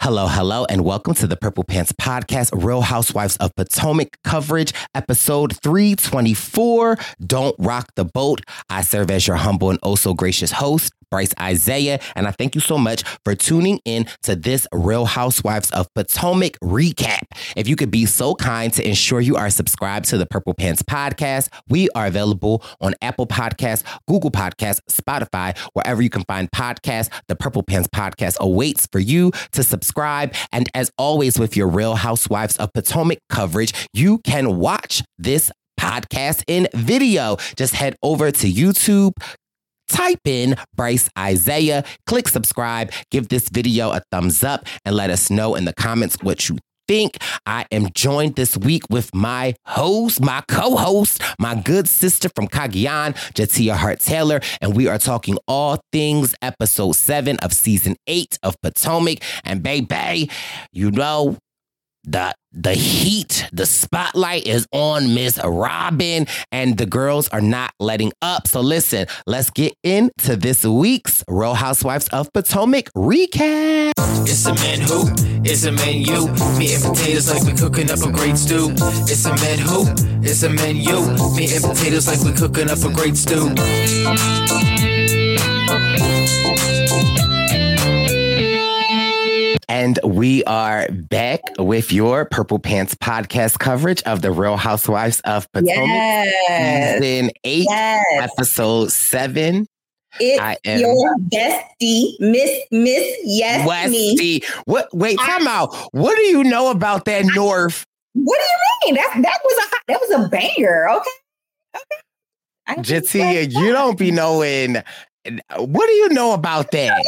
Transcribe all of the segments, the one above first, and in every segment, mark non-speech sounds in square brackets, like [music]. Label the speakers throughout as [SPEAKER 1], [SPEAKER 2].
[SPEAKER 1] Hello, hello, and welcome to the Purple Pants Podcast, Real Housewives of Potomac coverage, episode 324. Don't rock the boat. I serve as your humble and oh so gracious host, Brice Isaiah, and I thank you so much for tuning in to this Real Housewives of Potomac recap. If you could be so kind to ensure you are subscribed to the Purple Pants Podcast, we are available on Apple Podcasts, Google Podcasts, Spotify, wherever you can find podcasts. The Purple Pants Podcast awaits for you to subscribe. And as always, with your Real Housewives of Potomac coverage, you can watch this podcast in video. Just head over to YouTube, type in Brice Isaiah, click subscribe, give this video a thumbs up, and let us know in the comments what you think. I am joined this week with my host, my co host, my good sister from Cagayan, Jatia Hart Taylor, and we are talking all things episode seven of season eight of Potomac. And baby, you know, the the heat, the spotlight is on Miss Robyn, and the girls are not letting up. So listen, let's get into this week's Real Housewives of Potomac recap.
[SPEAKER 2] It's a man who, it's a man you. Meat and potatoes like we cooking up a great stew. It's a man who, it's a man you. Meat and potatoes like we cooking up a great stew.
[SPEAKER 1] And we are back with your Purple Pants podcast coverage of the Real Housewives of Potomac.
[SPEAKER 3] Yes.
[SPEAKER 1] Season eight,
[SPEAKER 3] Yes.
[SPEAKER 1] episode seven.
[SPEAKER 3] It's
[SPEAKER 1] I am-
[SPEAKER 3] your bestie, Miss Miss Yes Me.
[SPEAKER 1] What wait, time out. What do you know about that North?
[SPEAKER 3] What do you mean? That that was a that was a banger. Okay, okay. I
[SPEAKER 1] Jatia, you don't be knowing. What do you know about that?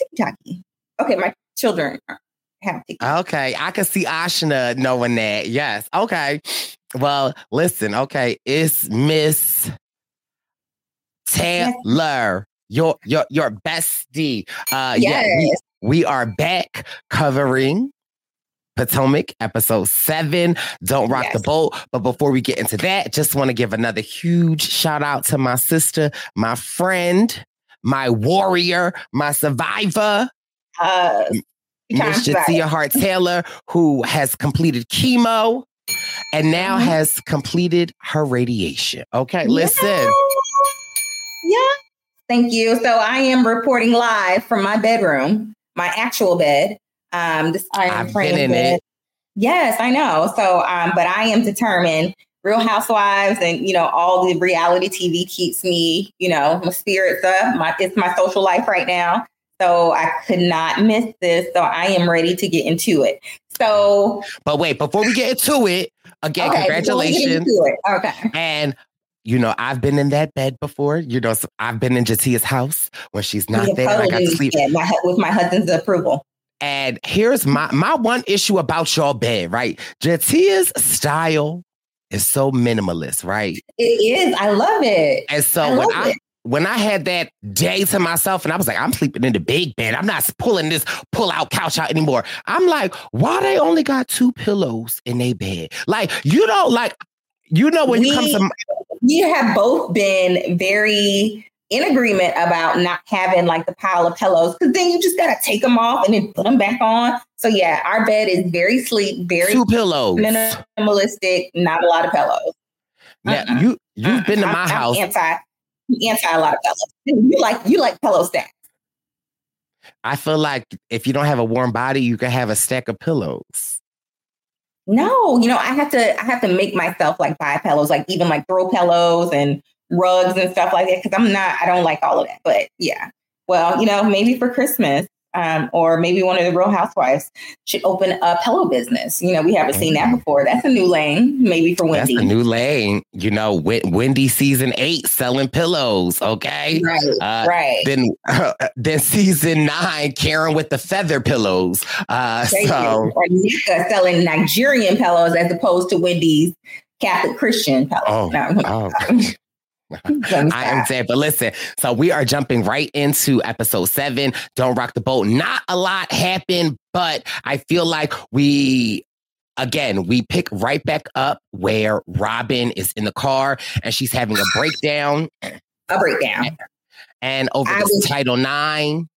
[SPEAKER 3] TikToky. Okay, my children are- have TikTok.
[SPEAKER 1] Okay, I can see Ashna knowing that. Yes. Okay. Well, listen. Okay, it's Miss Taylor, your your your bestie. Uh, yeah, we,
[SPEAKER 3] Yes.
[SPEAKER 1] we are back covering Potomac episode seven. Don't rock the boat. But before we get into that, just want to give another huge shout out to my sister, my friend, my warrior, my survivor.
[SPEAKER 3] Uh,
[SPEAKER 1] Miss Jatia Hart Taylor, who has completed chemo and now
[SPEAKER 3] Mm-hmm.
[SPEAKER 1] has completed her radiation. Okay, listen.
[SPEAKER 3] Yeah. Thank you. So I am reporting live from my bedroom, my actual bed. Um, this
[SPEAKER 1] I've been in
[SPEAKER 3] bed.
[SPEAKER 1] it.
[SPEAKER 3] Yes, I know. So, um, but I am determined. Real Housewives and you know all the reality TV keeps me, you know, my spirits up. My it's my social life right now. So I could not miss this. So I am ready to get into it. So
[SPEAKER 1] But wait, before we get into it, again,
[SPEAKER 3] okay,
[SPEAKER 1] congratulations.
[SPEAKER 3] it. Okay.
[SPEAKER 1] And you know, I've been in that bed before. You know, so I've been in Jatia's house when she's not
[SPEAKER 3] Yeah,
[SPEAKER 1] there. I got to sleep.
[SPEAKER 3] Yeah, my, with my husband's approval.
[SPEAKER 1] And here's my my one issue about your bed, right? Jatia's style is so minimalist, right?
[SPEAKER 3] It is. I love it.
[SPEAKER 1] And so
[SPEAKER 3] I
[SPEAKER 1] when I
[SPEAKER 3] it.
[SPEAKER 1] when I had that day to myself and I was like, I'm sleeping in the big bed. I'm not pulling this pull out couch out anymore. I'm like, why they only got two pillows in their bed? Like, you don't like you know when you come
[SPEAKER 3] We-
[SPEAKER 1] to
[SPEAKER 3] we have both been very in agreement about not having like the pile of pillows because then you just gotta take them off and then put them back on. So yeah, our bed is very sleek, very
[SPEAKER 1] two pillows.
[SPEAKER 3] minimalistic, not a lot of pillows.
[SPEAKER 1] Now, uh-uh. you you've uh-uh. been to my
[SPEAKER 3] I'm
[SPEAKER 1] house.
[SPEAKER 3] Anti, I'm anti a lot of pillows. You like you like pillow stacks.
[SPEAKER 1] I feel like if you don't have a warm body, you can have a stack of pillows.
[SPEAKER 3] No, you know, I have to I have to make myself like buy pillows, like even like throw pillows and rugs and stuff like that. Cause I'm not, I don't like all of that. But yeah. Well, you know, maybe for Christmas, um, or maybe one of the real housewives should open a pillow business. You know, we haven't seen that before. That's a new lane, maybe for Wendy.
[SPEAKER 1] That's a new lane. You know, Wen- Wendy season eight selling pillows. Okay,
[SPEAKER 3] Right,
[SPEAKER 1] Uh,
[SPEAKER 3] right.
[SPEAKER 1] Then, [laughs] then season nine, Karen with the feather pillows. Uh, so
[SPEAKER 3] you. Or Nneka selling Nigerian pillows as opposed to Wendy's Catholic Christian pillows.
[SPEAKER 1] Oh,
[SPEAKER 3] No.
[SPEAKER 1] oh. [laughs] I am dead. But listen, so we are jumping right into episode seven. Don't rock the boat. Not a lot happened, but I feel like we again we pick right back up where Robyn is in the car and she's having a breakdown.
[SPEAKER 3] A breakdown.
[SPEAKER 1] And over
[SPEAKER 3] was-
[SPEAKER 1] title nine.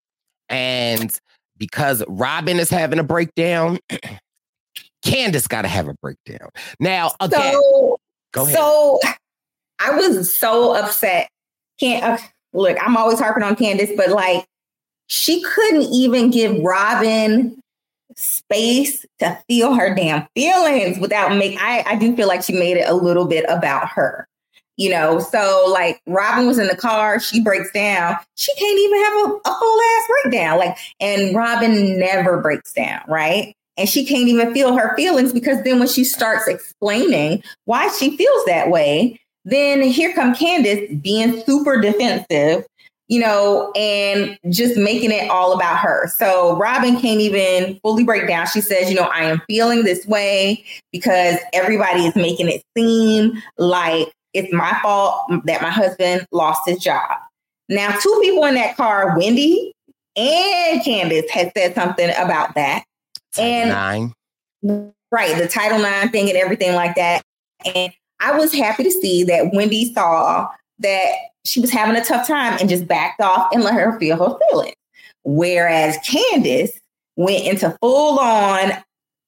[SPEAKER 1] And because Robyn is having a breakdown, [clears throat] Candace gotta have a breakdown. Now, again,
[SPEAKER 3] So,
[SPEAKER 1] go ahead.
[SPEAKER 3] So I was so upset. Can't uh, look. I'm always harping on Candace, but like she couldn't even give Robyn space to feel her damn feelings without make. I I do feel like she made it a little bit about her. You know, so like Robyn was in the car, she breaks down. She can't even have a, a full ass breakdown. Like, and Robyn never breaks down, right? And she can't even feel her feelings because then when she starts explaining why she feels that way, then here come Candace being super defensive, you know, and just making it all about her. So Robyn can't even fully break down. She says, you know, I am feeling this way because everybody is making it seem like it's my fault that my husband lost his job. Now, two people in that car, Wendy and Candace, had said something about that. And
[SPEAKER 1] nine.
[SPEAKER 3] right, the Title IX thing and everything like that. And I was happy to see that Wendy saw that she was having a tough time and just backed off and let her feel her feelings. Whereas Candace went into full on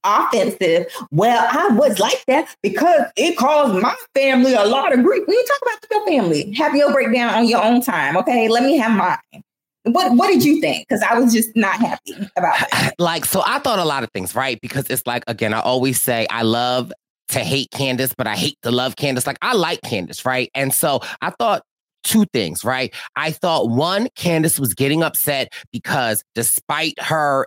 [SPEAKER 3] offensive. Well, I was like that because it caused my family a lot of grief. When you talk about your family, have your breakdown on your own time. Okay, let me have mine. What What did you think? Because I was just not happy about it. [sighs]
[SPEAKER 1] like so i thought a lot of things right because it's like again i always say i love to hate candace but i hate to love candace like i like candace right and so i thought two things right i thought one candace was getting upset because despite her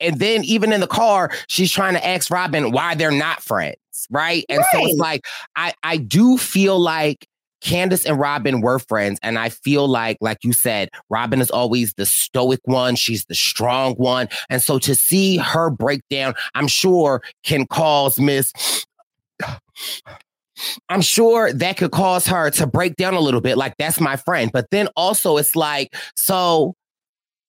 [SPEAKER 1] and then even in the car she's trying to ask robyn why they're not friends right and so it's like i i do feel like Candace and Robyn were friends. And I feel like, like you said, Robyn is always the stoic one. She's the strong one. And so to see her breakdown, I'm sure can cause Miss. I'm sure that could cause her to break down a little bit. Like, that's my friend. But then also, it's like, so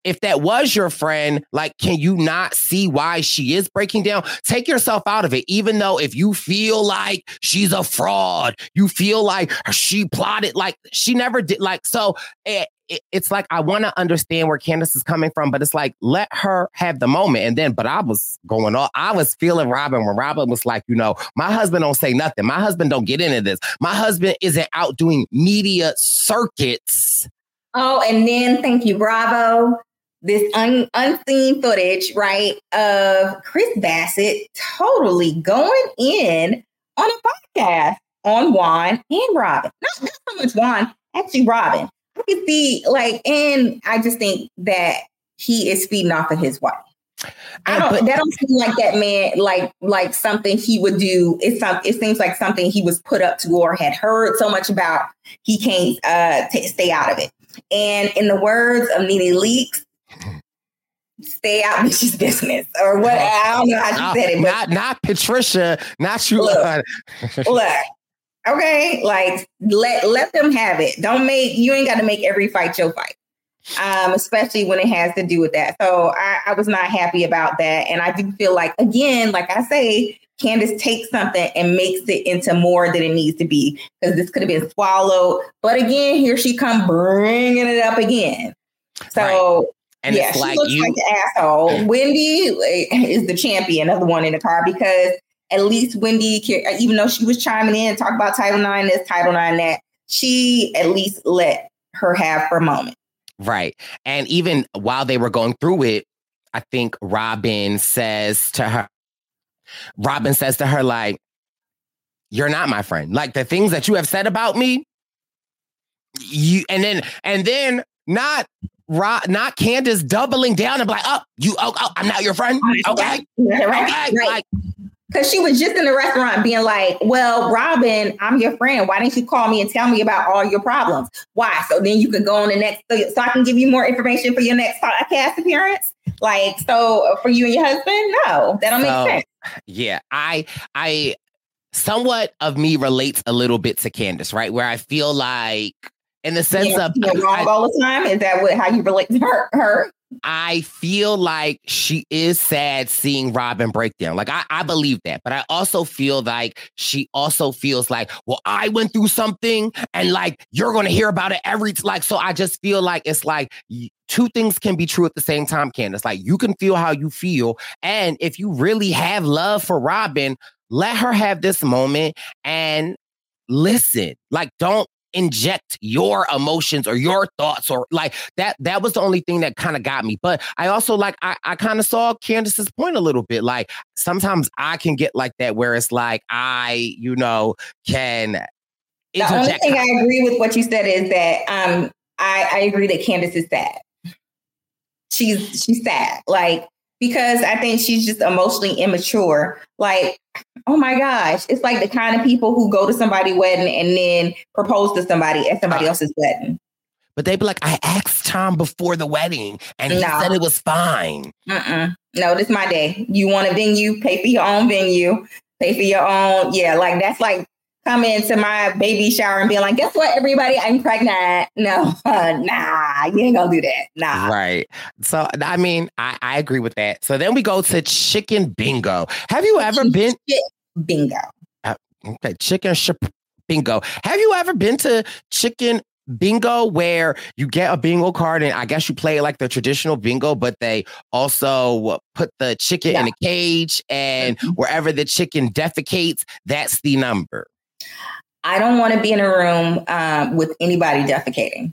[SPEAKER 1] if that was your friend, like, can you not see why she is breaking down? Take yourself out of it. Even though if you feel like she's a fraud, you feel like she plotted, like she never did. Like, so eh, it, it's like I want to understand where Candace is coming from, but it's like let her have the moment. And then, but I was going on. I was feeling Robyn when Robyn was like, you know, my husband don't say nothing. My husband don't get into this. My husband isn't out doing media circuits.
[SPEAKER 3] Oh, and then thank you, Bravo. This un- unseen footage, right, of Chris Bassett totally going in on a podcast on Juan and Robyn. Not, not so much Juan, actually Robyn. I see like, and I just think that he is feeding off of his wife. I don't. But, that don't seem like that man. Like like something he would do. It's some. It seems like something he was put up to or had heard so much about. He can't uh t- stay out of it. And in the words of Nene Leakes, stay out bitch's business or what. I don't know how
[SPEAKER 1] not,
[SPEAKER 3] you said it. But
[SPEAKER 1] not not Patricia. Not you.
[SPEAKER 3] Look, [laughs] look, okay, like let let them have it. Don't make you ain't got to make every fight your fight. Um, especially when it has to do with that. So I, I was not happy about that. And I do feel like again, like I say, Candace takes something and makes it into more than it needs to be because this could have been swallowed. But again, here she come bringing it up again. So
[SPEAKER 1] Right. And
[SPEAKER 3] yeah,
[SPEAKER 1] it's
[SPEAKER 3] she
[SPEAKER 1] like
[SPEAKER 3] looks
[SPEAKER 1] you-
[SPEAKER 3] like the asshole. Wendy is the champion of the one in the car because at least Wendy, uh, even though she was chiming in and talk about Title Nine this, Title Nine that, she at least let her have her moment.
[SPEAKER 1] Right. And even while they were going through it, I think Robyn says to her, Robyn says to her, like, you're not my friend. Like the things that you have said about me, you and then and then not Ro- not Candace doubling down and be like, oh, you oh, oh I'm not your friend. Okay. [laughs]
[SPEAKER 3] Right,
[SPEAKER 1] Okay.
[SPEAKER 3] right.
[SPEAKER 1] Like,
[SPEAKER 3] Because she was just in the restaurant being like, Well, Robyn, I'm your friend. Why didn't you call me and tell me about all your problems? Why? So then you could go on the next, so, so I can give you more information for your next podcast appearance? Like, so uh, for you and your husband? No, that don't
[SPEAKER 1] So,
[SPEAKER 3] make sense.
[SPEAKER 1] Yeah, I I somewhat of me relates a little bit to Candace, right? Where I feel like in the sense
[SPEAKER 3] Being-
[SPEAKER 1] of
[SPEAKER 3] wrong all the time. Is that what how you relate to her? her?
[SPEAKER 1] I feel like she is sad seeing Robyn break down. Like I, I believe that, but I also feel like she also feels like, well, I went through something, and like you're gonna hear about it every like. So I just feel like it's like two things can be true at the same time, Candace. Like you can feel how you feel, and if you really have love for Robyn, let her have this moment and listen. Like don't inject your emotions or your thoughts or like that that was the only thing that kind of got me but i also like i, I kind of saw candace's point a little bit like sometimes i can get like that where it's like i you know can
[SPEAKER 3] The only thing I agree with what you said is that um I, I agree that Candace is sad. She's she's sad. Like because I think she's just emotionally immature. Like, oh my gosh, it's like the kind of people who go to somebody's wedding and then propose to somebody at somebody uh-huh. else's wedding.
[SPEAKER 1] but they'd be like i asked tom before the wedding and he
[SPEAKER 3] No.
[SPEAKER 1] said it was fine
[SPEAKER 3] Mm-mm. No, this is my day. You want a venue? Pay for your own venue. Pay for your own. Yeah, like that's like coming to my baby shower and being like, guess what, everybody, I'm pregnant. No, [laughs] nah, you ain't gonna do that. Nah.
[SPEAKER 1] Right. So I mean, I, I agree with that. So then we go to chicken bingo. Have you ever been
[SPEAKER 3] bingo?
[SPEAKER 1] Uh, okay, chicken sh- bingo. Have you ever been to chicken bingo where you get a bingo card and I guess you play like the traditional bingo, but they also put the chicken in a cage and wherever the chicken defecates, that's the number.
[SPEAKER 3] I don't want to be in a room um, with anybody defecating.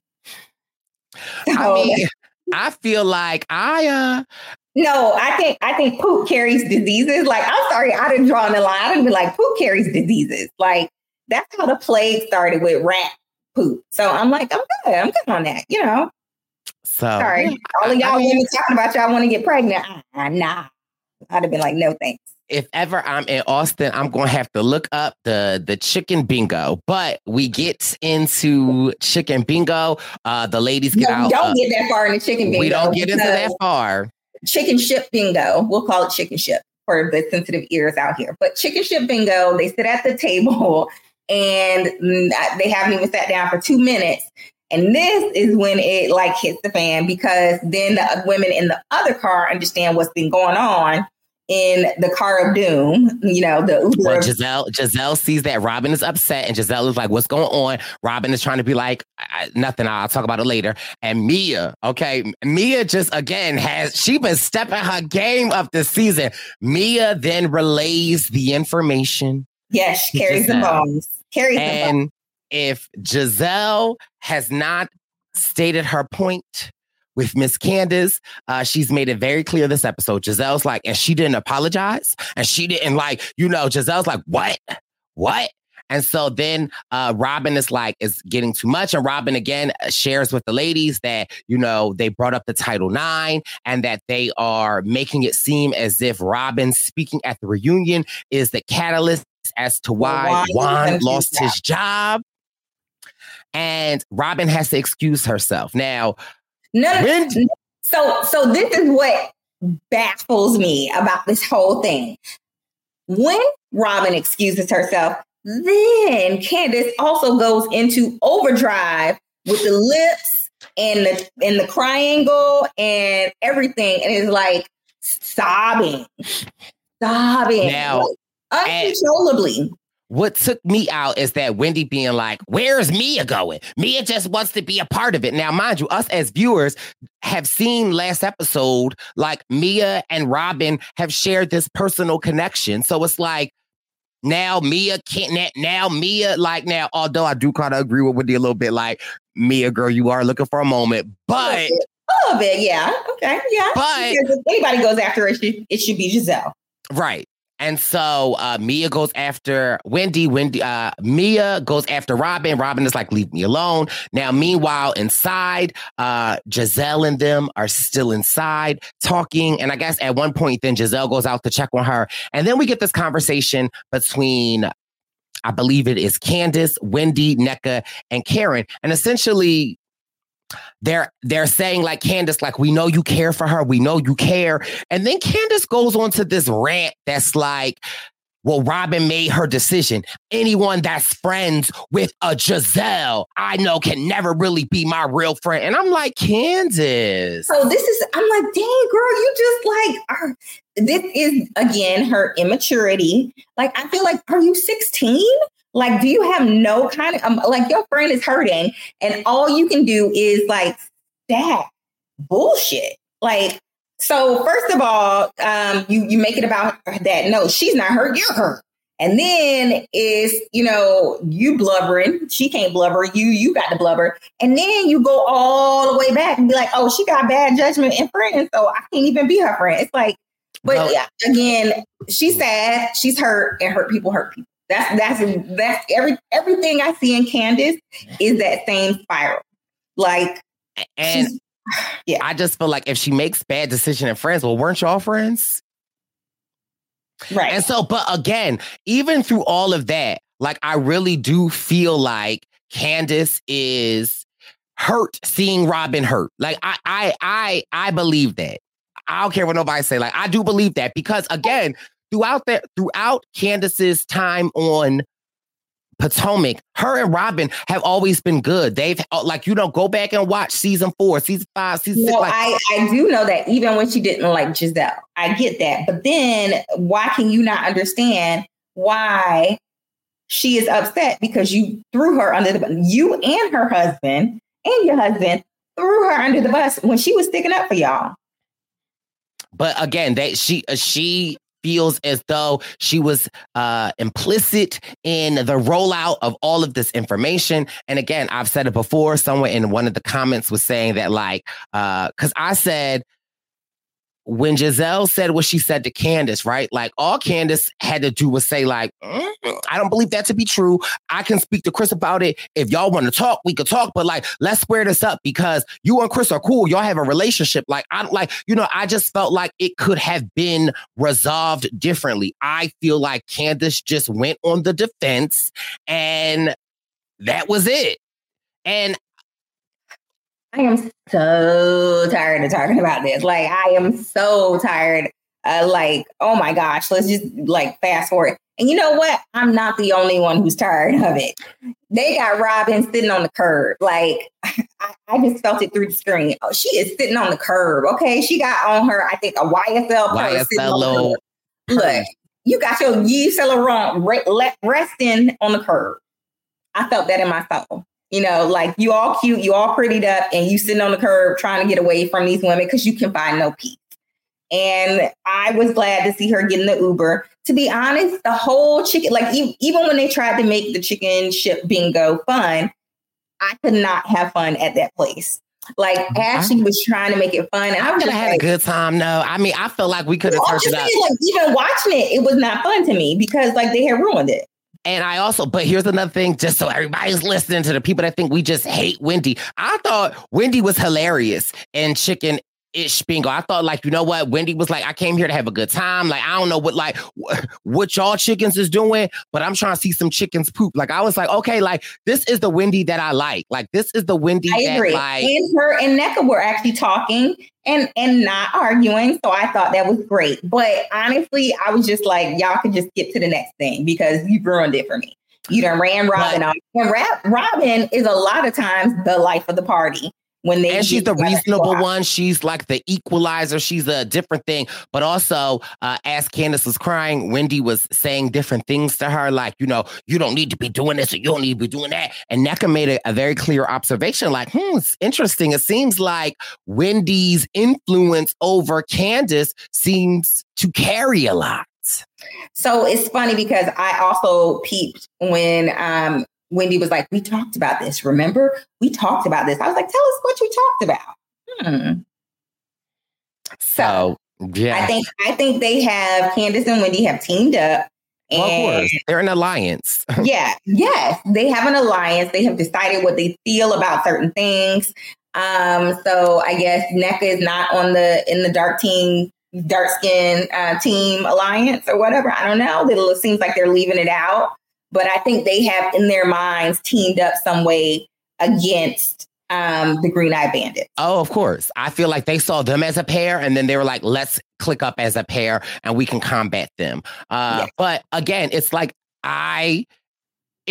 [SPEAKER 1] I mean, I feel like I uh
[SPEAKER 3] No, I think I think poop carries diseases. Like, I'm sorry, I didn't draw the line. I didn't be like poop carries diseases. Like, that's how the plague started with rat poop. So I'm like, I'm good. I'm good on that. You know,
[SPEAKER 1] so
[SPEAKER 3] sorry. All of y'all women talking about y'all want to get pregnant. Ah, nah. I'd have been like, no thanks.
[SPEAKER 1] If ever I'm in Austin, I'm gonna have to look up the the chicken bingo. But we get into chicken bingo. Uh, the ladies get
[SPEAKER 3] No,
[SPEAKER 1] out.
[SPEAKER 3] we don't
[SPEAKER 1] uh,
[SPEAKER 3] get that far in the chicken bingo.
[SPEAKER 1] We don't get into that far.
[SPEAKER 3] Chicken ship bingo. We'll call it chicken ship for the sensitive ears out here. But chicken ship bingo, they sit at the [laughs] table and mm, they haven't even sat down for two minutes. And this is when it like hits the fan because then the women in the other car understand what's been going on in the car of doom. You know, the Uber.
[SPEAKER 1] Well, Gizelle Gizelle sees that Robyn is upset, and Gizelle is like, "What's going on?" Robyn is trying to be like, "Nothing. I'll talk about it later." And Mia, okay, Mia just again has she been stepping her game up this season. Mia then relays the information.
[SPEAKER 3] yes, she carries the
[SPEAKER 1] Gizelle.
[SPEAKER 3] bones. Carries the bones.
[SPEAKER 1] And if Gizelle has not stated her point with Miss Candace, uh, she's made it very clear this episode. Gizelle's like, and she didn't apologize, and she didn't like, you know, Gizelle's like, what, what? And so then uh, Robyn is like, is getting too much. And Robyn again uh, shares with the ladies that, you know, they brought up the Title IX and that they are making it seem as if Robyn speaking at the reunion is the catalyst as to why
[SPEAKER 3] why
[SPEAKER 1] Juan lost his job. And Robyn has to excuse herself. Now,
[SPEAKER 3] No, no,
[SPEAKER 1] When-
[SPEAKER 3] so so this is what baffles me about this whole thing. When Robyn excuses herself, then Candace also goes into overdrive with the lips and the and the triangle and everything, and is like sobbing, sobbing,
[SPEAKER 1] Now,
[SPEAKER 3] like, uncontrollably.
[SPEAKER 1] What took me out is that Wendy being like, Where's Mia going? Mia just wants to be a part of it. Now, mind you, us as viewers have seen last episode, like Mia and Robyn have shared this personal connection. So it's like, now Mia can't now- now Mia like now although I do kind of agree with Wendy a little bit like Mia girl you are looking for a moment but
[SPEAKER 3] a little bit, yeah, okay, yeah.
[SPEAKER 1] But-
[SPEAKER 3] Because if anybody goes after it, it should, it should be Gizelle.
[SPEAKER 1] Right. And so uh, Mia goes after Wendy. Wendy, uh, Mia goes after Robyn. Robyn is like, leave me alone. Now, meanwhile, inside, uh, Gizelle and them are still inside talking. And I guess at one point, then Gizelle goes out to check on her. And then we get this conversation between, I believe it is Candace, Wendy, Nneka, and Karen. And essentially, they're they're saying like Candace, like we know you care for her, we know you care, and then Candace goes on to this rant that's like, well, Robyn made her decision. Anyone that's friends with a Gizelle, I know can never really be my real friend. And I'm like, Candace.
[SPEAKER 3] So this is, I'm like, dang, girl, you just like, are, this is again her immaturity. Like, I feel like, are you 16? Like, do you have no kind of, um, like, your friend is hurting, and all you can do is like, that bullshit. Like, so first of all, um, you you make it about that. No, she's not hurt. You're hurt. And then is you know you blubbering. She can't blubber. You you got to blubber. And then you go all the way back and be like, oh, she got bad judgment and friends, so I can't even be her friend. It's like, but yeah, again, she's sad. She's hurt, and hurt people hurt people. That's that's that's every everything I see in Candace is that same spiral. Like
[SPEAKER 1] And [sighs]
[SPEAKER 3] yeah.
[SPEAKER 1] I just feel like if she makes bad decision and friends, well, weren't y'all friends?
[SPEAKER 3] Right.
[SPEAKER 1] And so, but again, even through all of that, like I really do feel like Candace is hurt seeing Robyn hurt. Like I I I I believe that. I don't care what nobody say. Like I do believe that because again, throughout that throughout Candace's time on Potomac, her and Robyn have always been good. They've uh, like you know go back and watch season four, season five, season six.
[SPEAKER 3] No,
[SPEAKER 1] Like,
[SPEAKER 3] I, I do know that even when she didn't like Gizelle, I get that. But then why can you not understand why she is upset? Because you threw her under the bus. You and her husband and your husband threw her under the bus when she was sticking up for y'all.
[SPEAKER 1] but again that she uh, she feels as though she was uh implicit in the rollout of all of this information. And again i've said it before somewhere in one of the comments was saying that like uh because i said when Gizelle said what she said to Candace, right? Like all Candace had to do was say, like, "Mm, I don't believe that to be true. I can speak to Chris about it. If y'all want to talk, we could talk. But like, let's square this up because you and Chris are cool. Y'all have a relationship. Like, I like, you know, I just felt like it could have been resolved differently. I feel like Candace just went on the defense and that was it. And
[SPEAKER 3] I am so tired of talking about this. Like, I am so tired. Uh, like, oh my gosh, let's just like fast forward. And you know what? I'm not the only one who's tired of it. They got Robyn sitting on the curb. Like, [laughs] I, I just felt it through the screen. Oh, she is sitting on the curb. Okay. She got on her, I think, a YSL
[SPEAKER 1] YSL
[SPEAKER 3] on the
[SPEAKER 1] little
[SPEAKER 3] curb. Look, you got your Yves Saint Laurent re- resting on the curb. I felt that in my soul. You know, like you all cute, you all prettied up, and you sitting on the curb trying to get away from these women because you can find no peace. And I was glad to see her getting the Uber. To be honest, the whole chicken, like e- even when they tried to make the chicken ship bingo fun, I could not have fun at that place. Like oh, Ashley was trying to make it fun, and I
[SPEAKER 1] I
[SPEAKER 3] was
[SPEAKER 1] could have had
[SPEAKER 3] like,
[SPEAKER 1] a good time. No, I mean, I felt like we could have
[SPEAKER 3] I'm
[SPEAKER 1] turned
[SPEAKER 3] just
[SPEAKER 1] it up.
[SPEAKER 3] saying, like even watching it, it was not fun to me because like they had ruined it.
[SPEAKER 1] And I also, but here's another thing, just so everybody's listening to the people that think we just hate Wendy. I thought Wendy was hilarious in Chicken Ish Bingo. I thought, like, you know what? Wendy was like, I came here to have a good time. Like, I don't know what, like, wh- what y'all chickens is doing, but I'm trying to see some chickens poop. Like, I was like, okay, like, this is the Wendy that I like. Like, this is the Wendy
[SPEAKER 3] I
[SPEAKER 1] that,
[SPEAKER 3] agree.
[SPEAKER 1] like,
[SPEAKER 3] and her and Nneka were actually talking and and not arguing. So I thought that was great. But honestly, I was just like, y'all could just get to the next thing because you ruined it for me. You done ran Robyn off. And Robyn is a lot of times the life of the party when they
[SPEAKER 1] and she's the reasonable one. She's like the equalizer. She's a different thing. But also, uh, as Candace was crying, Wendy was saying different things to her, like, you know, you don't need to be doing this or you don't need to be doing that. And Nneka made a, a very clear observation, like, hmm, it's interesting. It seems like Wendy's influence over Candace seems to carry a lot.
[SPEAKER 3] So it's funny because I also peeped when um, Wendy was like, "We talked about this. Remember, we talked about this." I was like, "Tell us what you talked about." Hmm.
[SPEAKER 1] So, yeah.
[SPEAKER 3] I think I think they have Candace and Wendy have teamed up,
[SPEAKER 1] Well, of
[SPEAKER 3] and
[SPEAKER 1] course, they're an alliance. [laughs]
[SPEAKER 3] yeah, yes, they have an alliance. They have decided what they feel about certain things. Um, so I guess Nneka is not on the in the dark team, dark skin uh, team alliance or whatever. I don't know. It seems like they're leaving it out, but I think they have in their minds teamed up some way against um, the Green Eye Bandit.
[SPEAKER 1] Oh, of course. I feel like they saw them as a pair and then they were like, let's click up as a pair and we can combat them. Uh, But again, it's like I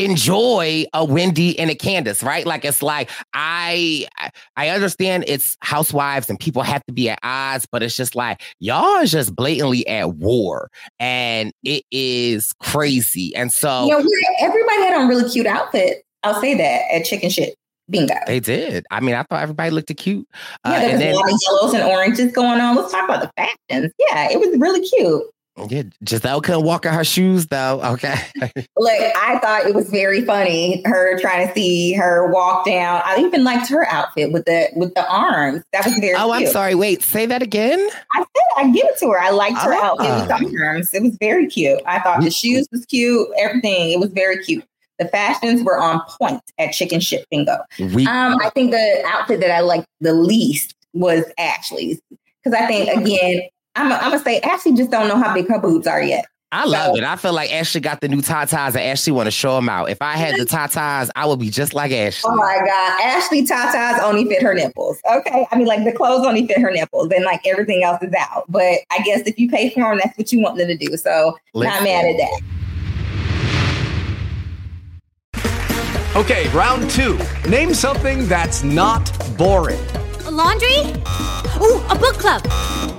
[SPEAKER 1] enjoy a Wendy and a Candace, right? Like it's like I I understand it's housewives and people have to be at odds, but it's just like y'all is just blatantly at war and it is crazy. And so
[SPEAKER 3] You know, everybody had on really cute outfits. I'll say that at Chicken Shit Bingo.
[SPEAKER 1] they did. I mean, I thought everybody looked cute. Uh,
[SPEAKER 3] Yeah, there
[SPEAKER 1] and
[SPEAKER 3] was
[SPEAKER 1] then
[SPEAKER 3] a lot of yellows and oranges going on. Let's talk about the fashions. Yeah, it was really cute.
[SPEAKER 1] Yeah, Gizelle couldn't walk in her shoes though. Okay. [laughs]
[SPEAKER 3] Look, I thought it was very funny her trying to see her walk down. I even liked her outfit with the with the arms. That was very.
[SPEAKER 1] Oh, I'm sorry. Wait, say that again.
[SPEAKER 3] I said I give it to her. I liked her
[SPEAKER 1] Ah.
[SPEAKER 3] outfit with the arms. It was very cute. I thought the shoes was cute. Everything. It was very cute. The fashions were on point at Chicken Shit Bingo.
[SPEAKER 1] We-
[SPEAKER 3] um, I think the outfit that I liked the least was Ashley's because I think again, I'm I'm gonna say Ashley just don't know how big her boobs are yet.
[SPEAKER 1] I love it. I feel like Ashley got the new tatas and Ashley want to show them out. If I had the tatas, I would be just like Ashley.
[SPEAKER 3] Oh my God. Ashley Tata's only fit her nipples. Okay. I mean, like the clothes only fit her nipples and like everything else is out. But I guess if you pay for them, that's what you want them to do. So not
[SPEAKER 4] Listen.
[SPEAKER 3] mad at that.
[SPEAKER 4] Okay, round two. Name something that's not boring.
[SPEAKER 5] A laundry? Ooh, a book club.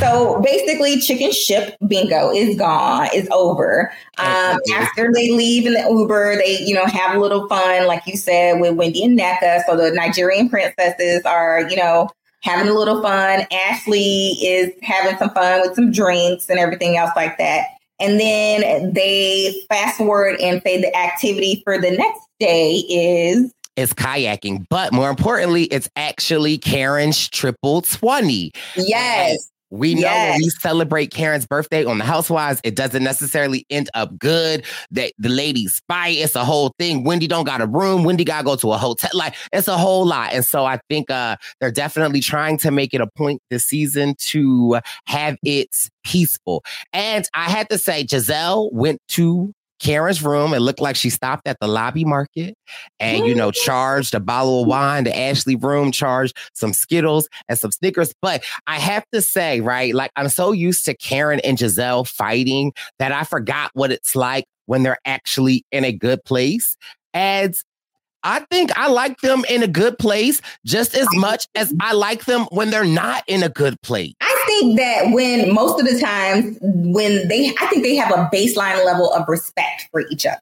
[SPEAKER 3] So basically, chicken ship bingo is gone, is over. Um, after they leave in the Uber, they, you know, have a little fun, like you said, with Wendy and Nneka. So the Nigerian princesses are, you know, having a little fun. Ashley is having some fun with some drinks and everything else like that. And then they fast forward and say the activity for the next day is
[SPEAKER 1] It's kayaking, but more importantly, it's actually Karen's triple 20.
[SPEAKER 3] yes.
[SPEAKER 1] We know when we celebrate Karen's birthday on the Housewives, it doesn't necessarily end up good. That the ladies fight, it's a whole thing. Wendy don't got a room. Wendy got to go to a hotel. Like it's a whole lot. And so I think uh, they're definitely trying to make it a point this season to have it peaceful. And I had to say, Gizelle went to Karen's room. It looked like she stopped at the lobby market and, you know, charged a bottle of wine. The Ashley room charged some Skittles and some Snickers. But I have to say, right, like I'm so used to Karen and Gizelle fighting that I forgot what it's like when they're actually in a good place. And I think I like them in a good place just as much as I like them when they're not in a good place.
[SPEAKER 3] I think that when most of the times when they, I think they have a baseline level of respect for each other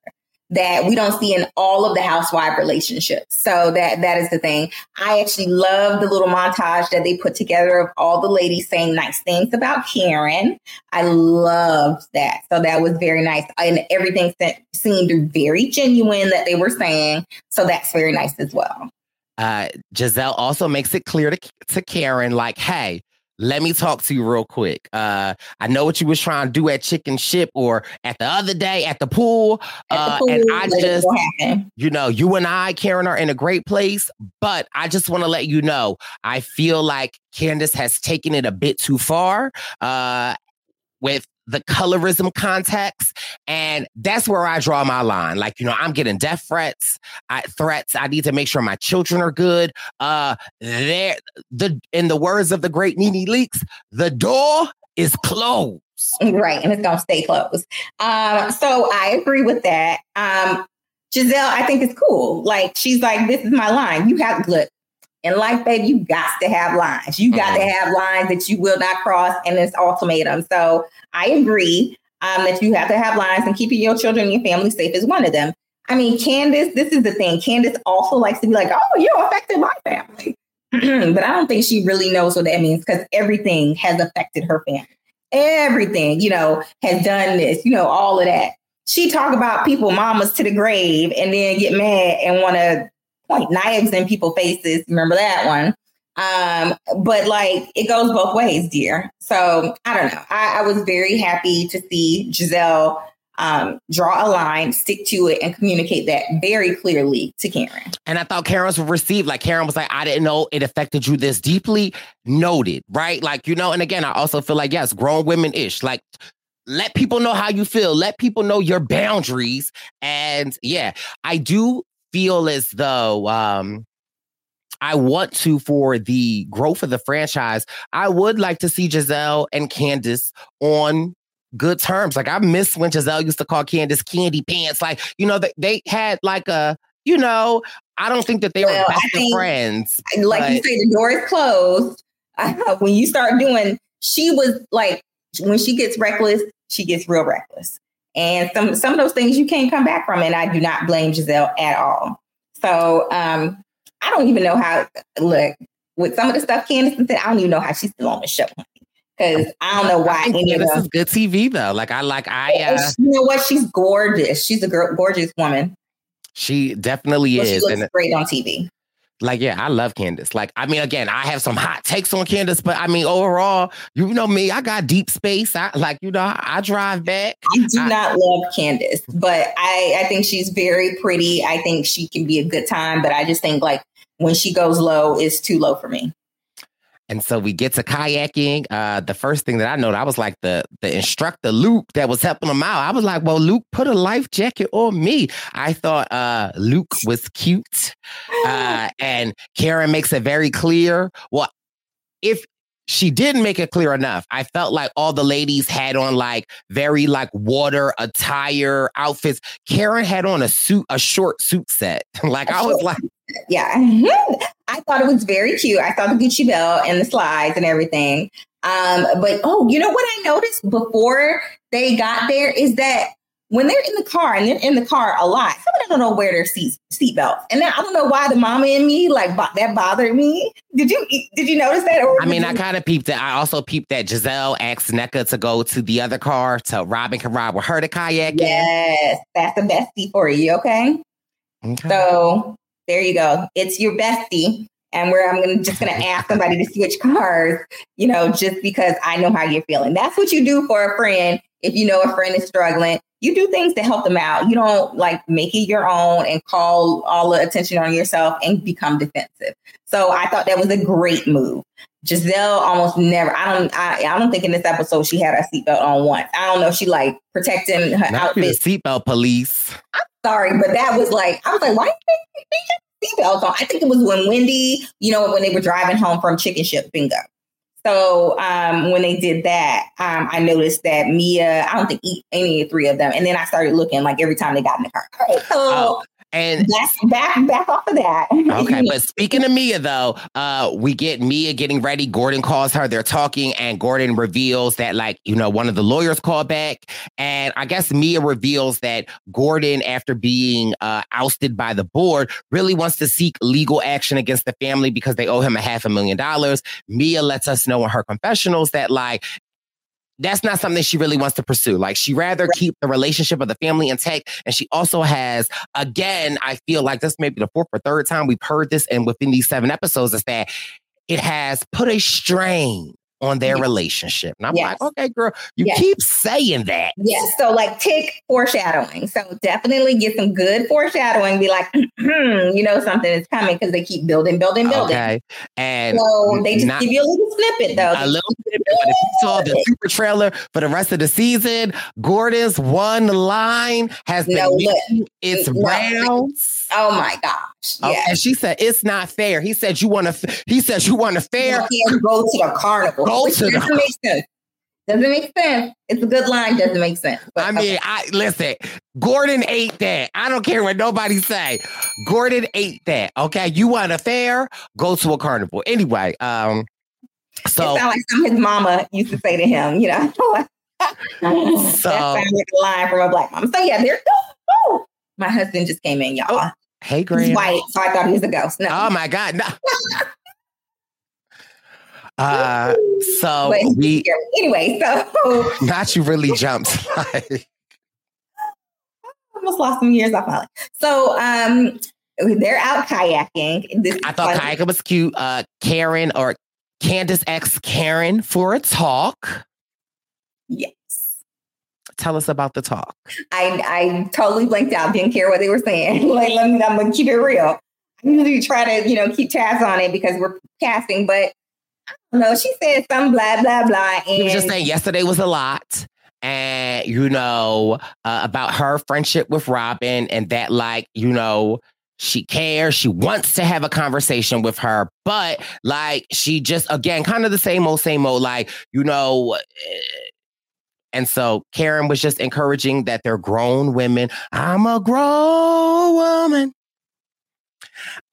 [SPEAKER 3] that we don't see in all of the housewife relationships. So that that is the thing. I actually love the little montage that they put together of all the ladies saying nice things about Karen. I loved that. So that was very nice. And everything seemed very genuine that they were saying. So that's very nice as well.
[SPEAKER 1] uh, Gizelle also makes it clear to, to Karen, like, hey, let me talk to you real quick. Uh, I know what you was trying to do at Chicken Ship or at the other day at the pool. Uh,
[SPEAKER 3] pool,
[SPEAKER 1] and I just, you know, you and I, Karen, are in a great place. But I just want to let you know, I feel like Candace has taken it a bit too far. Uh, with the colorism context. And that's where I draw my line. Like, you know, I'm getting death threats, I, threats. I need to make sure my children are good. Uh, there, the, in the words of the great Nene Leakes, the door is closed.
[SPEAKER 3] Right. And it's to stay closed. Um, so I agree with that. Um, Gizelle, I think it's cool. Like, she's like, this is my line. You have, look, in life, baby, you got to have lines. You got to have lines that you will not cross, and it's ultimatum. So I agree um, that you have to have lines, and keeping your children and your family safe is one of them. I mean, Candace, this is the thing. Candace also likes to be like, oh, you affected my family. [clears throat] but I don't think she really knows what that means because everything has affected her family. Everything, you know, has done this, you know, all of that. She talk about people mamas to the grave and then get mad and want to point knives in people's faces. Remember that one? Um, but like it goes both ways, dear. So I don't know. I, I was very happy to see Gizelle um, draw a line, stick to it, and communicate that very clearly to Karen.
[SPEAKER 1] And I thought Karen's would receive, like Karen was like, I didn't know it affected you this deeply. Noted, right? Like, you know, and again, I also feel like, yes, grown women ish. Like, let people know how you feel. Let people know your boundaries. And yeah, I do feel as though um I want to for the growth of the franchise. I would like to see Gizelle and Candace on good terms. Like I miss when Gizelle used to call Candace candy pants. Like, you know, they, they had like a, you know, I don't think that they
[SPEAKER 3] Well,
[SPEAKER 1] were best
[SPEAKER 3] think,
[SPEAKER 1] friends.
[SPEAKER 3] Like you say, the door is closed. Uh, when you start doing, she was like, when she gets reckless, she gets real reckless. And some some of those things you can't come back from. And I do not blame Gizelle at all. So um, I don't even know how. Look, with some of the stuff Candace said, I don't even know how she's still on the show. Because I don't know why any of them.
[SPEAKER 1] is good TV though. Like I like I uh,
[SPEAKER 3] she- you know what? She's gorgeous. She's a gor- gorgeous woman.
[SPEAKER 1] she definitely
[SPEAKER 3] Well, she
[SPEAKER 1] is.
[SPEAKER 3] looks
[SPEAKER 1] And
[SPEAKER 3] great on TV.
[SPEAKER 1] Like, yeah, I love Candace. Like, I mean, again, I have some hot takes on Candace, but I mean, overall, you know me, I got deep space. I like, you know, I, I drive back.
[SPEAKER 3] I do I, not love Candace, but I, I think she's very pretty. I think she can be a good time, but I just think like when she goes low, it's too low for me.
[SPEAKER 1] And so we get to kayaking. Uh, the first thing that I noted, I was like the the instructor Luke that was helping them out. I was like, well, Luke, put a life jacket on me. I thought uh, Luke was cute, [gasps] uh, and Karen makes it very clear. Well, if she didn't make it clear enough. I felt like all the ladies had on like very like water attire outfits. Karen had on a suit, a short suit set. [laughs] like I was like,
[SPEAKER 3] yeah, [laughs] I thought it was very cute. I thought the Gucci belt and the slides and everything. Um, but oh, you know what I noticed before they got there is that when they're in the car and they're in the car a lot, some of them don't know where their seat seatbelts, and then I don't know why the mama in me like bo- that bothered me. Did you did you notice that?
[SPEAKER 1] I mean, you- I kind of peeped it. I also peeped that Gizelle asked Nneka to go to the other car so Robyn can ride with her to kayak.
[SPEAKER 3] Yes, that's the bestie for you. Okay. Okay. So there you go. It's your bestie. And where I'm gonna just gonna ask somebody to switch cars, you know, just because I know how you're feeling. That's what you do for a friend if you know a friend is struggling you do things to help them out. You don't like make it your own and call all the attention on yourself and become defensive. So I thought that was a great move. Gizelle almost never. I don't. I, I don't think in this episode she had a seatbelt on once. I don't know. She like protecting her Not outfit.
[SPEAKER 1] Seatbelt police.
[SPEAKER 3] I'm sorry, but that was like I was like, why seatbelts on? I think it was when Wendy, you know, when they were driving home from Chicken Ship Bingo. So um, when they did that, um, I noticed that Mia, I don't think any of three of them, and then I started looking like every time they got in the car. so oh,
[SPEAKER 1] and
[SPEAKER 3] back, back, back off of that.
[SPEAKER 1] okay, [laughs] but speaking of Mia, though, uh, we get Mia getting ready. Gordon calls her. They're talking, and Gordon reveals that, like, you know, one of the lawyers called back, and I guess Mia reveals that Gordon, after being uh, ousted by the board, really wants to seek legal action against the family because they owe him a half a million dollars. Mia lets us know in her confessionals that, like, that's not something she really wants to pursue. Like she rather keep the relationship of the family intact. And she also has, again, I feel like this may be the fourth or third time we've heard this, and within these seven episodes, is that it has put a strain on their relationship. And I'm yes. like, okay, girl, you yes. keep saying that.
[SPEAKER 3] Yes. So like tick foreshadowing. So definitely get some good foreshadowing. Be like, hmm, you know, something is coming because they keep building, building, building. Okay.
[SPEAKER 1] And
[SPEAKER 3] so they just not, give you a little snippet though.
[SPEAKER 1] A little snippet. But if you saw the super trailer for the rest of the season, Gordon's one line has been no, it's no, rounds.
[SPEAKER 3] Oh my gosh.
[SPEAKER 1] Yeah. and she said it's not fair. He said you want to he said you want to fair.
[SPEAKER 3] You go to the carnival.
[SPEAKER 1] Go to
[SPEAKER 3] doesn't make sense. Doesn't make sense. It's a good line. Doesn't make sense.
[SPEAKER 1] But, I mean, okay. I listen. Gordon ate that. I don't care what nobody say. Gordon ate that. Okay, you want a fair? Go to a carnival. Anyway, um, so
[SPEAKER 3] it sounds like some his mama used to say to him. You know, [laughs] so that sounds like a line from a black mom. So yeah, there. Oh, my husband just came in, y'all. Oh,
[SPEAKER 1] hey, Graham.
[SPEAKER 3] He's white, so I thought he was a ghost. No.
[SPEAKER 1] Oh my god, no. [laughs] Uh, so [laughs] we [laughs]
[SPEAKER 3] anyway, so [laughs]
[SPEAKER 1] not you really jumped.
[SPEAKER 3] almost lost some years off my life. So um they're out kayaking.
[SPEAKER 1] This I thought kayaking was cute. Uh Karen or Candace X Karen for a talk.
[SPEAKER 3] Yes.
[SPEAKER 1] Tell us about the talk.
[SPEAKER 3] I I totally blanked out, didn't care what they were saying. like let me I'm gonna keep it real. I usually try to, you know, keep tabs on it because we're casting, but no, she said some blah blah blah. And
[SPEAKER 1] she was just saying yesterday was a lot, and you know uh, about her friendship with Robyn, and that like you know she cares, she wants to have a conversation with her, but like she just again kind of the same old same old like you know. Eh, and so Karen was just encouraging that they're grown women. I'm a grown woman.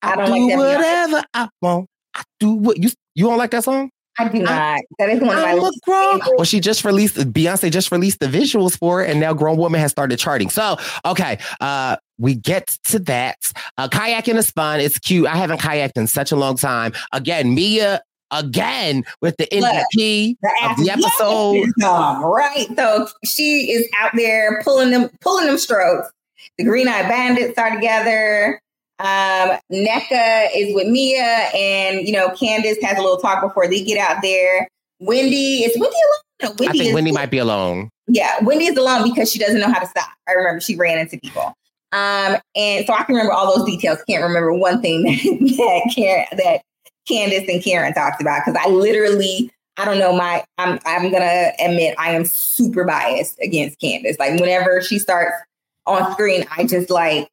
[SPEAKER 1] I, I don't do like whatever I want. I do what you you don't like that song?
[SPEAKER 3] I do not. I, that is one of my look grown.
[SPEAKER 1] Well, she just released Beyonce just released the visuals for it, and now Grown Woman has started charting. So, okay, uh, we get to that. Uh, kayaking is fun. It's cute. I haven't kayaked in such a long time. Again, Mia again with the MVP Look, the of the episode. [laughs]
[SPEAKER 3] right. So she is out there pulling them, pulling them strokes. The Green Eye Bandits are together. Um, Nneka is with Mia, and you know, Candace has a little talk before they get out there. Wendy is Wendy alone. No, Wendy
[SPEAKER 1] I think
[SPEAKER 3] is,
[SPEAKER 1] Wendy might be alone.
[SPEAKER 3] Yeah, Wendy is alone because she doesn't know how to stop. I remember she ran into people. Um, and so I can remember all those details. Can't remember one thing [laughs] that that, Karen, that Candace and Karen talked about because I literally, I don't know, my I'm I'm gonna admit I am super biased against Candace. Like whenever she starts on screen, I just like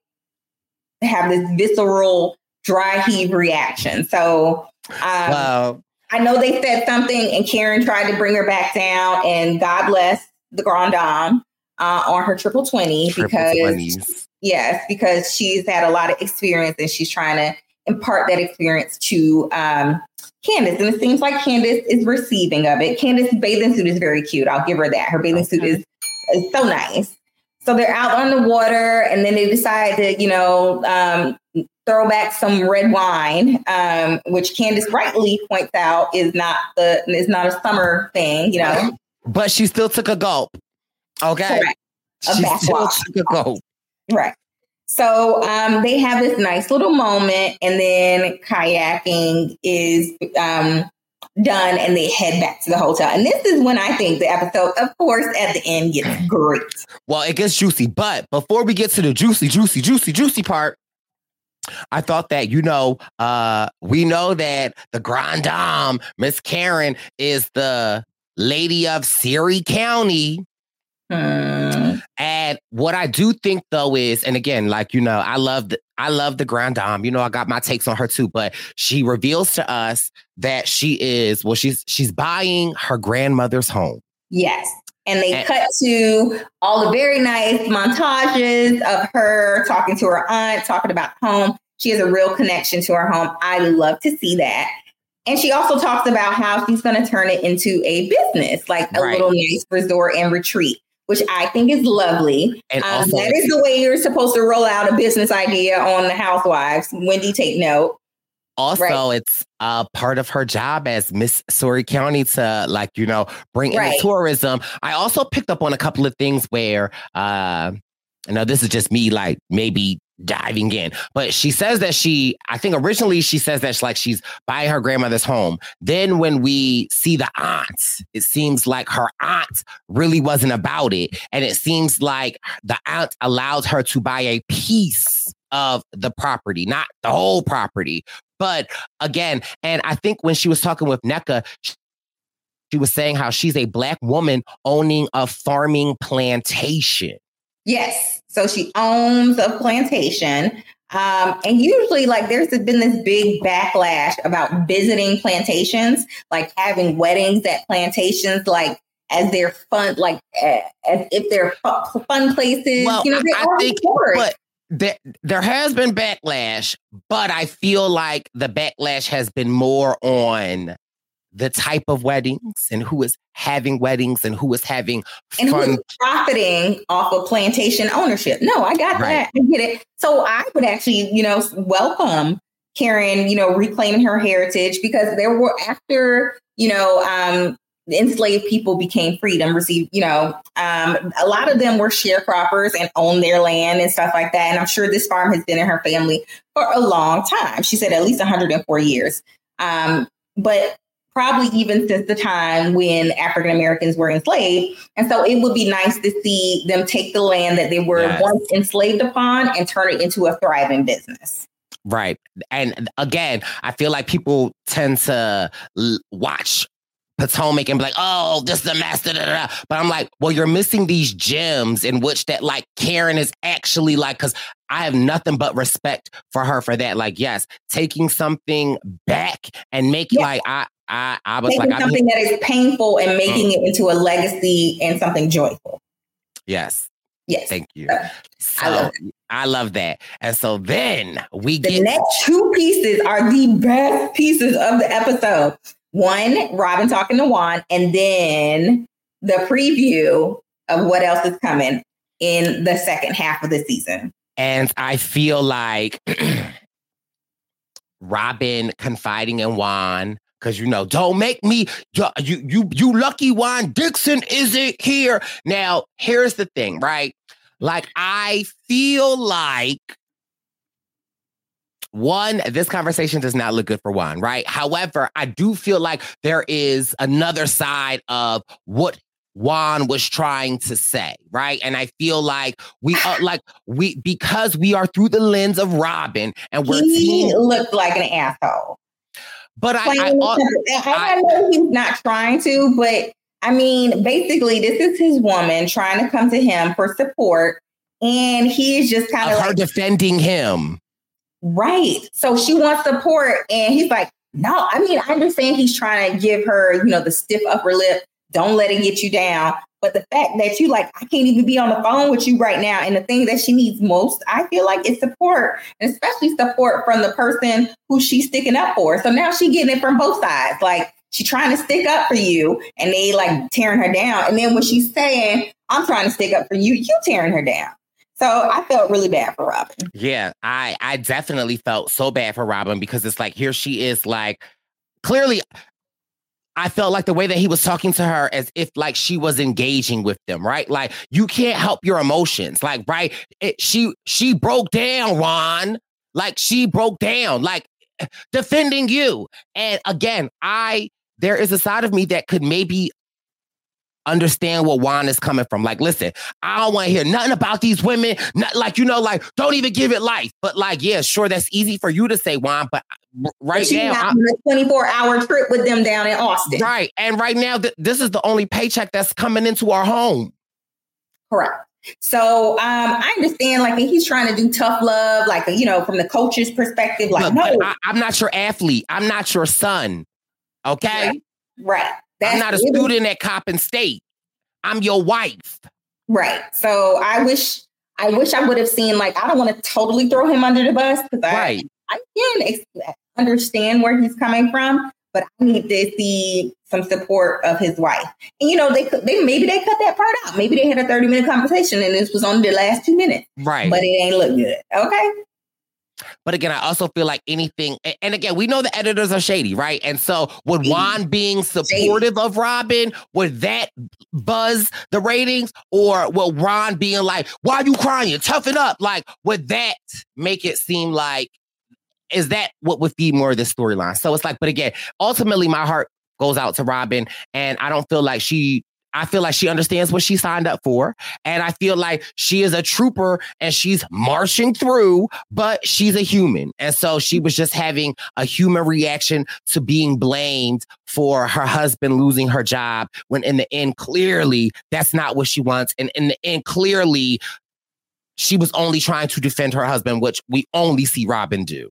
[SPEAKER 3] have this visceral dry heave reaction. So um,
[SPEAKER 1] Well,
[SPEAKER 3] I know they said something, and Karen tried to bring her back down. And God bless the Grand Dame uh, on her triple twenty because
[SPEAKER 1] 20s.
[SPEAKER 3] yes, because she's had a lot of experience and she's trying to impart that experience to um, Candace. And it seems like Candace is receiving of it. Candace's bathing suit is very cute. I'll give her that. Her bathing suit is, is so nice. So they're out on the water, and then they decide to, you know, um, throw back some red wine, um, which Candace rightly points out is not the is not a summer thing, you know.
[SPEAKER 1] But she still took a gulp. Okay.
[SPEAKER 3] Correct. A
[SPEAKER 1] She still took a gulp.
[SPEAKER 3] Right. So um, they have this nice little moment, and then kayaking is um, done, and they head back to the hotel. And this is when I think the episode, of course, at the end gets great.
[SPEAKER 1] Well, it gets juicy. But before we get to the juicy, juicy, juicy, juicy part, I thought that, you know, uh, we know that the Grand Dame, Miss Karen, is the lady of Surry County. And what I do think though is, and again, like you know, I love the I love the Grand Dame. You know, I got my takes on her too, but she reveals to us that she is well, she's she's buying her grandmother's home.
[SPEAKER 3] Yes. And they
[SPEAKER 1] And-
[SPEAKER 3] cut to all the very nice montages of her talking to her aunt, talking about home. She has a real connection to her home. I love to see that. And she also talks about how she's going to turn it into a business, like a
[SPEAKER 1] Right.
[SPEAKER 3] little nice resort and retreat, which I think is lovely.
[SPEAKER 1] And
[SPEAKER 3] Um,
[SPEAKER 1] also-
[SPEAKER 3] that is the way you're supposed to roll out a business idea on the Housewives. Wendy, take note.
[SPEAKER 1] Also,
[SPEAKER 3] Right.
[SPEAKER 1] it's uh, part of her job as Miss Surry County to like, you know, bring in
[SPEAKER 3] Right.
[SPEAKER 1] the tourism. I also picked up on a couple of things where uh you know, this is just me like maybe diving in. But she says that she, I think originally she says that she's like she's buying her grandmother's home. Then when we see the aunts, it seems like her aunt really wasn't about it. And it seems like the aunt allowed her to buy a piece of the property, not the whole property. But again, and I think when she was talking with Nneka, sh- she was saying how she's a black woman owning a farming plantation.
[SPEAKER 3] Yes. So she owns a plantation. Um, and usually, like, there's been this big backlash about visiting plantations, like having weddings at plantations, like as their fun, like as if they're fun places.
[SPEAKER 1] Well,
[SPEAKER 3] you know,
[SPEAKER 1] I, think, but there, there has been backlash, but I feel like the backlash has been more on the type of weddings and who is having weddings and who is having
[SPEAKER 3] and
[SPEAKER 1] fun.
[SPEAKER 3] who's profiting off of plantation ownership. No, I got
[SPEAKER 1] Right.
[SPEAKER 3] that. I get it. So I would actually, you know, welcome Karen, you know, reclaiming her heritage because there were after, you know, um, enslaved people became freedom, received, you know, um, a lot of them were sharecroppers and owned their land and stuff like that. And I'm sure this farm has been in her family for a long time. She said at least 104 years. Um, but probably even since the time when African Americans were enslaved. And so it would be nice to see them take the land that they were
[SPEAKER 1] Yes.
[SPEAKER 3] once enslaved upon and turn it into a thriving business.
[SPEAKER 1] Right. And again, I feel like people tend to l- watch Potomac and be like, oh, this is a mess. Da, da, da. da." But I'm like, well, you're missing these gems in which that like Karen is actually like, because I have nothing but respect for her for that. Like, yes, taking something back and making like I I I was
[SPEAKER 3] Taking
[SPEAKER 1] like,
[SPEAKER 3] something that is painful and uh-huh. making it into a legacy and something joyful.
[SPEAKER 1] yes.
[SPEAKER 3] Yes.
[SPEAKER 1] Thank you.
[SPEAKER 3] I love
[SPEAKER 1] I love that. And so then we get
[SPEAKER 3] The
[SPEAKER 1] get
[SPEAKER 3] next two pieces are the best pieces of the episode. One, Robyn talking to Juan, and then the preview of what else is coming in the second half of the season.
[SPEAKER 1] And I feel like [clears throat] Robyn confiding in Juan because you know, don't make me you you you, lucky Juan Dixon isn't here. Now, here's the thing, right? Like I feel like one, this conversation does not look good for Juan, right? However, I do feel like there is another side of what Juan was trying to say, right? And I feel like we are [sighs] like we because we are through the lens of Robyn and we're
[SPEAKER 3] he
[SPEAKER 1] seeing
[SPEAKER 3] looked like an asshole.
[SPEAKER 1] But I, I,
[SPEAKER 3] Plain and simple. I, I know he's not trying to, but I mean, basically, this is his woman trying to come to him for support, and he is just kind
[SPEAKER 1] of
[SPEAKER 3] of
[SPEAKER 1] her
[SPEAKER 3] like,
[SPEAKER 1] defending him.
[SPEAKER 3] Right. So she wants support, and he's like, no. I mean, I understand he's trying to give her, you know, the stiff upper lip. Don't let it get you down. But the fact that you like, I can't even be on the phone with you right now. And the thing that she needs most, I feel like is support, and especially support from the person who she's sticking up for. So now she's getting it from both sides. Like she's trying to stick up for you, and they like tearing her down. And then when she's saying, I'm trying to stick up for you, you tearing her down. So I felt really bad for Robyn.
[SPEAKER 1] Yeah, I I definitely felt so bad for Robyn because it's like here she is like clearly I felt like the way that he was talking to her as if like she was engaging with them, right? Like you can't help your emotions. Like right, it, she she broke down, Juan. Like she broke down, like [sighs] defending you. And again, I there is a side of me that could maybe understand where Juan is coming from. Like, listen, I don't want to hear nothing about these women. Not like, you know, like, don't even give it life. But like, yeah, sure, that's easy for you to say, Juan. But right now, I-
[SPEAKER 3] on a 24 hour trip with them down in Austin.
[SPEAKER 1] right. And right now, th- this is the only paycheck that's coming into our home.
[SPEAKER 3] Correct. So um, I understand, like he's trying to do tough love, like you know, from the coach's perspective. Like,
[SPEAKER 1] Look,
[SPEAKER 3] no,
[SPEAKER 1] I, I'm not your athlete. I'm not your son. Okay.
[SPEAKER 3] right.
[SPEAKER 1] I'm not a student at Coppin State. I'm your wife.
[SPEAKER 3] Right. So I wish, I wish I would have seen. Like, I don't want to totally throw him under the bus because I,
[SPEAKER 1] Right.
[SPEAKER 3] I can ex- understand where he's coming from, but I need to see some support of his wife. And you know, they could, they maybe they cut that part out. Maybe they had a thirty minute conversation and this was only the last two minutes.
[SPEAKER 1] Right.
[SPEAKER 3] But it ain't look good. Okay.
[SPEAKER 1] But again, I also feel like anything, and again, we know the editors are shady, right? And so, would Juan being supportive of Robyn, would that buzz the ratings? Or would Ron being like, why are you crying? Toughen up. Like, would that make it seem like, is that what would feed more of this storyline? So it's like, but again, ultimately, my heart goes out to Robyn, and I don't feel like she. I feel like she understands what she signed up for. And I feel like she is a trooper and she's marching through, but she's a human. And so she was just having a human reaction to being blamed for her husband losing her job when in the end, clearly that's not what she wants. And in the end, clearly she was only trying to defend her husband, which we only see Robyn do.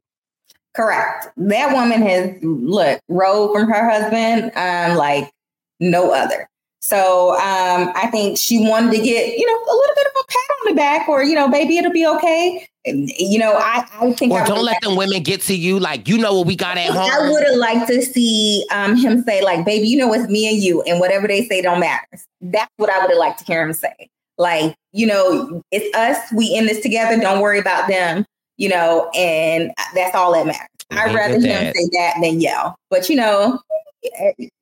[SPEAKER 3] Correct. That woman has look rode from her husband um, like no other. So um, I think she wanted to get you know a little bit of a pat on the back, or you know, baby, it'll be okay. And, you know, I I think
[SPEAKER 1] Or
[SPEAKER 3] I
[SPEAKER 1] don't let them women get to you. Like, you know what we got at
[SPEAKER 3] I
[SPEAKER 1] home.
[SPEAKER 3] would have liked to see um, him say like, "Baby, you know it's me and you, and whatever they say don't matter." That's what I would have liked to hear him say. Like, you know, it's us. We in this together. Don't worry about them. You know, and that's all that matters. I'd rather him
[SPEAKER 1] that?
[SPEAKER 3] say that than yell. But you know,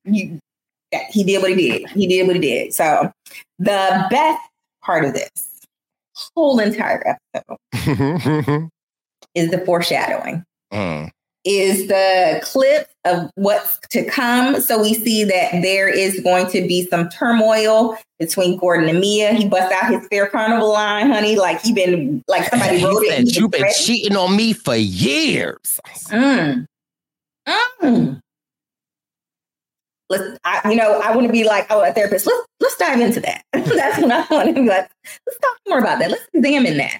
[SPEAKER 3] you, he did what he did. He did what he did. So the best part of this whole entire episode [laughs] is the foreshadowing
[SPEAKER 1] Mm.
[SPEAKER 3] Is the clip of what's to come. So we see that there is going to be some turmoil between Gordon and Mia. He busts out his Fair Carnival line, honey, like he been like somebody [laughs] wrote it.
[SPEAKER 1] said,
[SPEAKER 3] and he
[SPEAKER 1] You've been
[SPEAKER 3] read it.
[SPEAKER 1] cheating on me for years.
[SPEAKER 3] Mm. Mm. Let's, I, you know, I want to be like, oh, a therapist. Let's let's dive into that. [laughs] That's what I want to be like. Let's talk more about that. Let's examine that.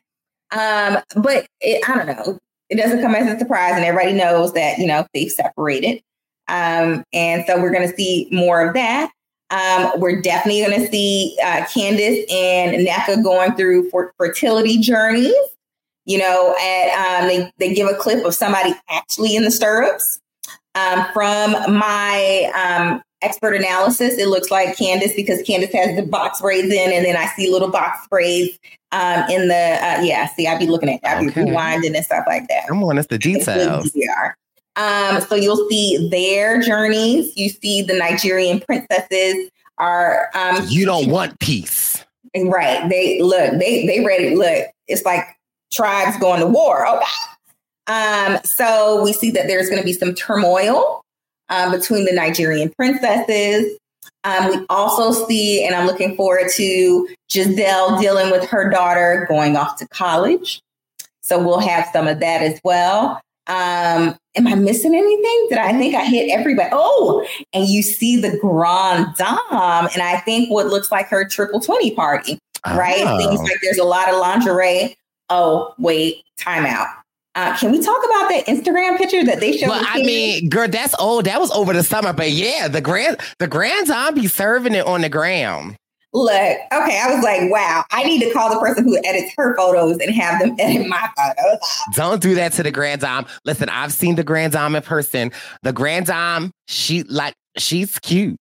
[SPEAKER 3] Um, but it, I don't know. It doesn't come as a surprise, and everybody knows that you know they've separated. Um, and so we're going to see more of that. Um, we're definitely going to see uh, Candace and Nneka going through fertility journeys. You know, at um, they they give a clip of somebody actually in the stirrups. Um, from my um, expert analysis, it looks like Candace because Candace has the box braids in, and then I see little box braids um, in the uh, yeah. See, I be looking at that, I be
[SPEAKER 1] Okay.
[SPEAKER 3] rewinding and stuff like that.
[SPEAKER 1] Come on, the details.
[SPEAKER 3] Um, so you'll see their journeys. You see the Nigerian princesses are um,
[SPEAKER 1] You don't want peace.
[SPEAKER 3] right. They look. They they ready. Look, it's like tribes going to war. Okay. Um, so we see that there's going to be some turmoil uh, between the Nigerian princesses. Um, we also see, and I'm looking forward to Gizelle dealing with her daughter going off to college. So we'll have some of that as well. Um, am I missing anything? Did I think I hit everybody? Oh, and you see the Grand Dame, and I think what looks like her triple 20 party, right?
[SPEAKER 1] Oh.
[SPEAKER 3] Seems like there's a lot of lingerie. Oh, wait, timeout. Uh, can we talk about that Instagram picture that they showed?
[SPEAKER 1] Well, I mean, girl, that's old. That was over the summer, but yeah, the grand the grand zombie serving it on the gram.
[SPEAKER 3] Look, okay, I was like, wow, I need to call the person who edits her photos and have them edit my photos.
[SPEAKER 1] Don't do that to the grand dame. Listen, I've seen the grand dame in person. The grand dame, she like she's cute.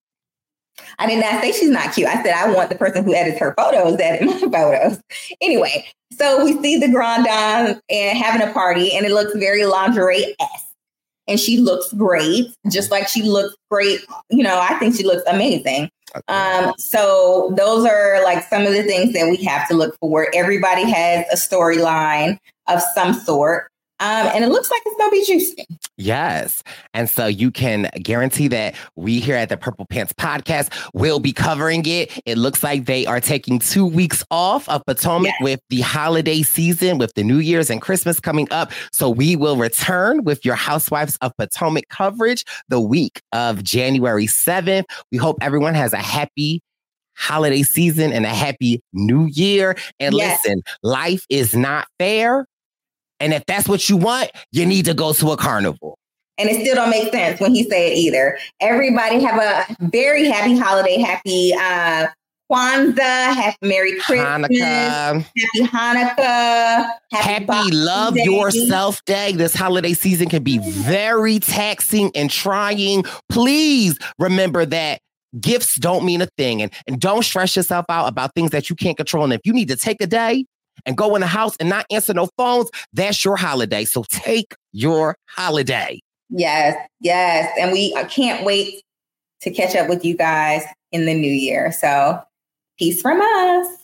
[SPEAKER 3] I did not say she's not cute. I said I want the person who edits her photos to edit [laughs] my photos. Anyway, so we see the Grand Dame and having a party, and it looks very lingerie esque. And she looks great, just like she looks great. You know, I think she looks amazing. Um, so those are like some of the things that we have to look for. Everybody has a storyline of some sort. Um, and it looks like it's gonna be juicy.
[SPEAKER 1] Yes. And so you can guarantee that we here at the Purple Pants Podcast will be covering it. It looks like they are taking two weeks off of Potomac with the holiday season, with the New Year's and Christmas coming up. So we will return with your Housewives of Potomac coverage the week of January 7th. We hope everyone has a happy holiday season and a happy new year. And
[SPEAKER 3] Yes.
[SPEAKER 1] listen, life is not fair. And if that's what you want, you need to go to a carnival.
[SPEAKER 3] and it still don't make sense when he say it either. Everybody have a very happy holiday, happy uh Kwanzaa, happy Merry Christmas,
[SPEAKER 1] Hanukkah.
[SPEAKER 3] happy Hanukkah,
[SPEAKER 1] Happy
[SPEAKER 3] Boxing
[SPEAKER 1] Love
[SPEAKER 3] Day.
[SPEAKER 1] Yourself Day. This holiday season can be very taxing and trying. Please remember that gifts don't mean a thing and, and don't stress yourself out about things that you can't control. And if you need to take a day and go in the house and not answer no phones, that's your holiday. So take your holiday.
[SPEAKER 3] Yes, yes, and we can't wait to catch up with you guys in the new year. So, peace from us.